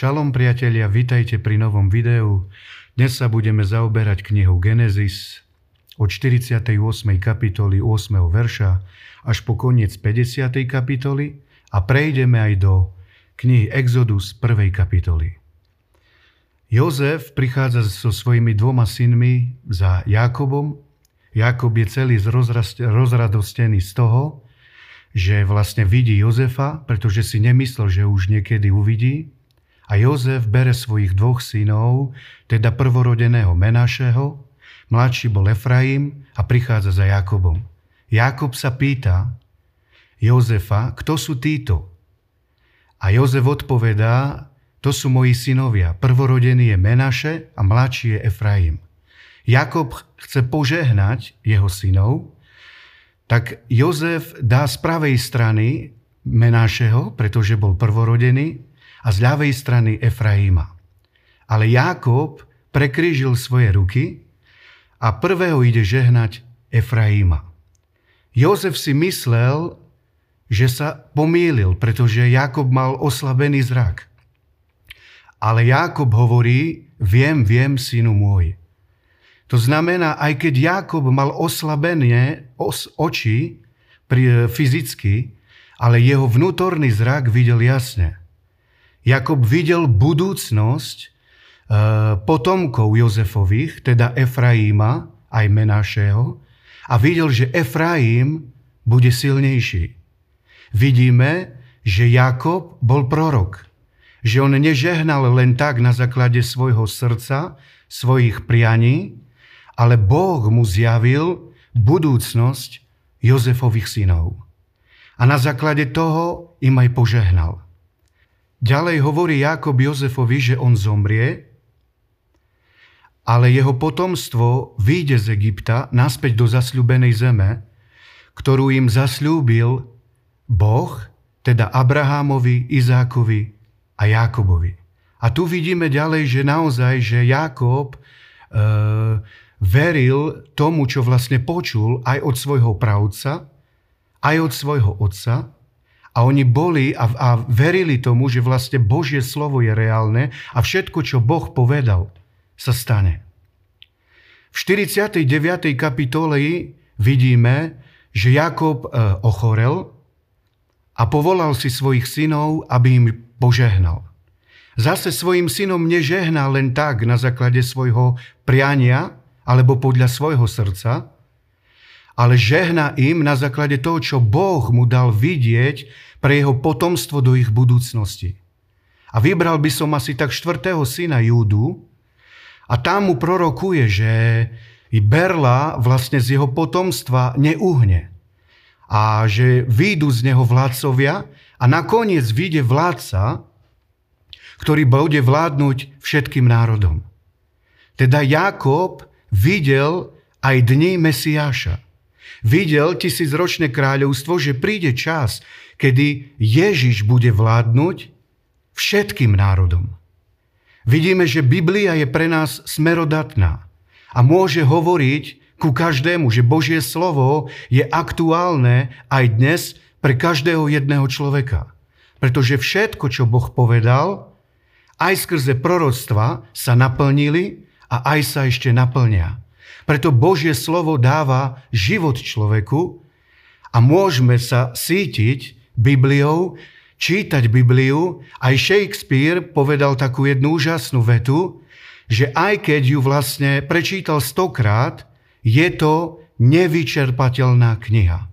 Šalom priatelia, vitajte pri novom videu. Dnes sa budeme zaoberať knihou Genesis od 48. kapitoly 8. verša až po koniec 50. kapitoly a prejdeme aj do knihy Exodus 1. kapitoly. Jozef prichádza so svojimi dvoma synmi za Jakobom. Jakob je celý rozradostený z toho, že vlastne vidí Jozefa, pretože si nemyslel, že už niekedy uvidí. A Jozef bere svojich dvoch synov, teda prvorodeného Menašeho, mladší bol Efraim a prichádza za Jakobom. Jakob sa pýta Jozefa, kto sú títo? A Jozef odpovedá, to sú moji synovia. Prvorodený je Menaše a mladší je Efraim. Jakob chce požehnať jeho synov, tak Jozef dá z pravej strany Menášeho, pretože bol prvorodený, a z ľavej strany Efraíma. Ale Jákob prekrížil svoje ruky a prvého ide žehnať Efraíma. Jozef si myslel, že sa pomýlil, pretože Jakob mal oslabený zrak. Ale Jákob hovorí, viem, viem, synu môj. To znamená, aj keď Jákob mal oslabené os, oči fyzicky, ale jeho vnútorný zrak videl jasne. Jakob videl budúcnosť e, potomkov Jozefových, teda Efraíma, aj Menášeho, a videl, že Efraím bude silnejší. Vidíme, že Jakob bol prorok, že on nežehnal len tak na základe svojho srdca, svojich prianí, ale Boh mu zjavil budúcnosť Jozefových synov. A na základe toho im aj požehnal. Ďalej hovorí Jakob Jozefovi, že on zomrie, ale jeho potomstvo vyjde z Egypta naspäť do zasľúbenej zeme, ktorú im zasľúbil Boh, teda Abrahámovi, Izákovi a Jákobovi. A tu vidíme ďalej, že naozaj, že Jákob e, veril tomu, čo vlastne počul aj od svojho pravca, aj od svojho otca, a oni boli a, a verili tomu, že vlastne Božie slovo je reálne a všetko, čo Boh povedal, sa stane. V 49. kapitole vidíme, že Jakob e, ochorel a povolal si svojich synov, aby im požehnal. Zase svojim synom nežehnal len tak na základe svojho priania alebo podľa svojho srdca, ale žehna im na základe toho, čo Boh mu dal vidieť pre jeho potomstvo do ich budúcnosti. A vybral by som asi tak štvrtého syna Júdu a tam mu prorokuje, že i Berla vlastne z jeho potomstva neuhne a že výjdu z neho vládcovia a nakoniec vyjde vládca, ktorý bude vládnuť všetkým národom. Teda Jakob videl aj dni Mesiáša. Videl tisícročné kráľovstvo, že príde čas, kedy Ježiš bude vládnuť všetkým národom. Vidíme, že Biblia je pre nás smerodatná a môže hovoriť ku každému, že Božie slovo je aktuálne aj dnes pre každého jedného človeka. Pretože všetko, čo Boh povedal, aj skrze proroctva sa naplnili a aj sa ešte naplnia. Preto Božie slovo dáva život človeku a môžeme sa sítiť Bibliou, čítať Bibliu. Aj Shakespeare povedal takú jednu úžasnú vetu, že aj keď ju vlastne prečítal stokrát, je to nevyčerpateľná kniha.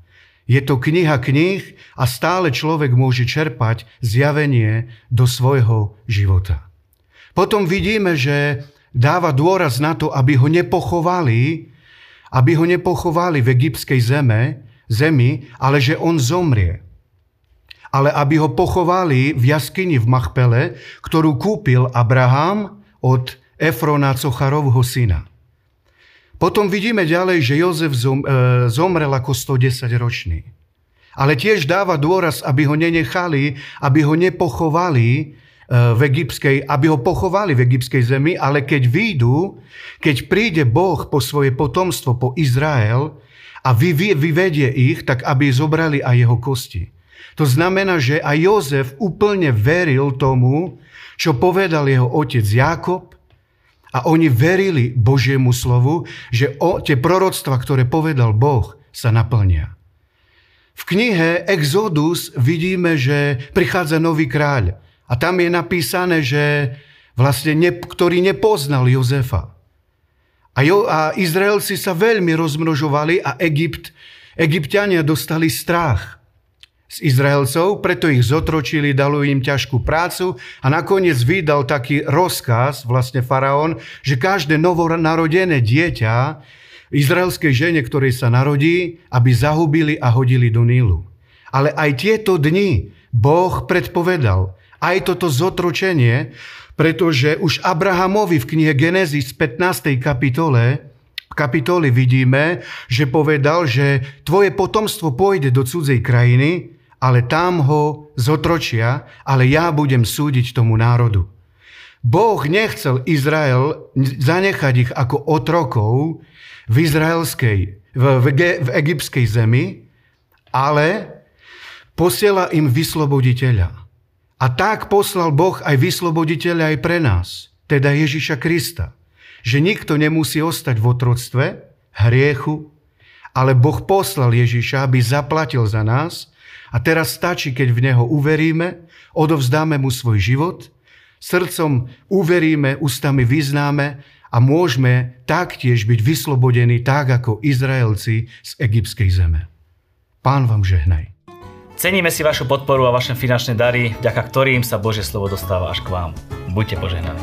Je to kniha knih a stále človek môže čerpať zjavenie do svojho života. Potom vidíme, že dáva dôraz na to, aby ho nepochovali, aby ho nepochovali v egyptskej zeme, zemi, ale že on zomrie. Ale aby ho pochovali v jaskyni v Machpele, ktorú kúpil Abraham od Efrona Cocharovho syna. Potom vidíme ďalej, že Jozef e, zomrel ako 110 ročný. Ale tiež dáva dôraz, aby ho nenechali, aby ho nepochovali v egyptskej, aby ho pochovali v egyptskej zemi, ale keď výjdu, keď príde Boh po svoje potomstvo, po Izrael a vy, vy, vyvedie ich, tak aby zobrali aj jeho kosti. To znamená, že aj Jozef úplne veril tomu, čo povedal jeho otec Jakob a oni verili Božiemu slovu, že o, tie proroctva, ktoré povedal Boh, sa naplnia. V knihe Exodus vidíme, že prichádza nový kráľ. A tam je napísané, že vlastne ne, ktorý nepoznal Jozefa. A, jo, a Izraelci sa veľmi rozmnožovali a Egypt, egyptiania dostali strach z Izraelcov, preto ich zotročili, dalo im ťažkú prácu a nakoniec vydal taký rozkaz, vlastne faraón, že každé novonarodené dieťa izraelskej žene, ktorej sa narodí, aby zahubili a hodili do Nílu. Ale aj tieto dni Boh predpovedal, aj toto zotročenie, pretože už Abrahamovi v knihe Genesis 15. kapitole kapitoli vidíme, že povedal, že tvoje potomstvo pôjde do cudzej krajiny ale tam ho zotročia, ale ja budem súdiť tomu národu. Boh nechcel Izrael zanechať ich ako otrokov v izraelskej, v, v, v egyptskej zemi, ale posiela im vysloboditeľa. A tak poslal Boh aj vysloboditeľa aj pre nás, teda Ježiša Krista. Že nikto nemusí ostať v otroctve, hriechu, ale Boh poslal Ježiša, aby zaplatil za nás a teraz stačí, keď v Neho uveríme, odovzdáme Mu svoj život, srdcom uveríme, ústami vyznáme a môžeme taktiež byť vyslobodení tak, ako Izraelci z egyptskej zeme. Pán vám žehnaj. Ceníme si vašu podporu a vaše finančné dary, vďaka ktorým sa Božie slovo dostáva až k vám. Buďte požehnaní.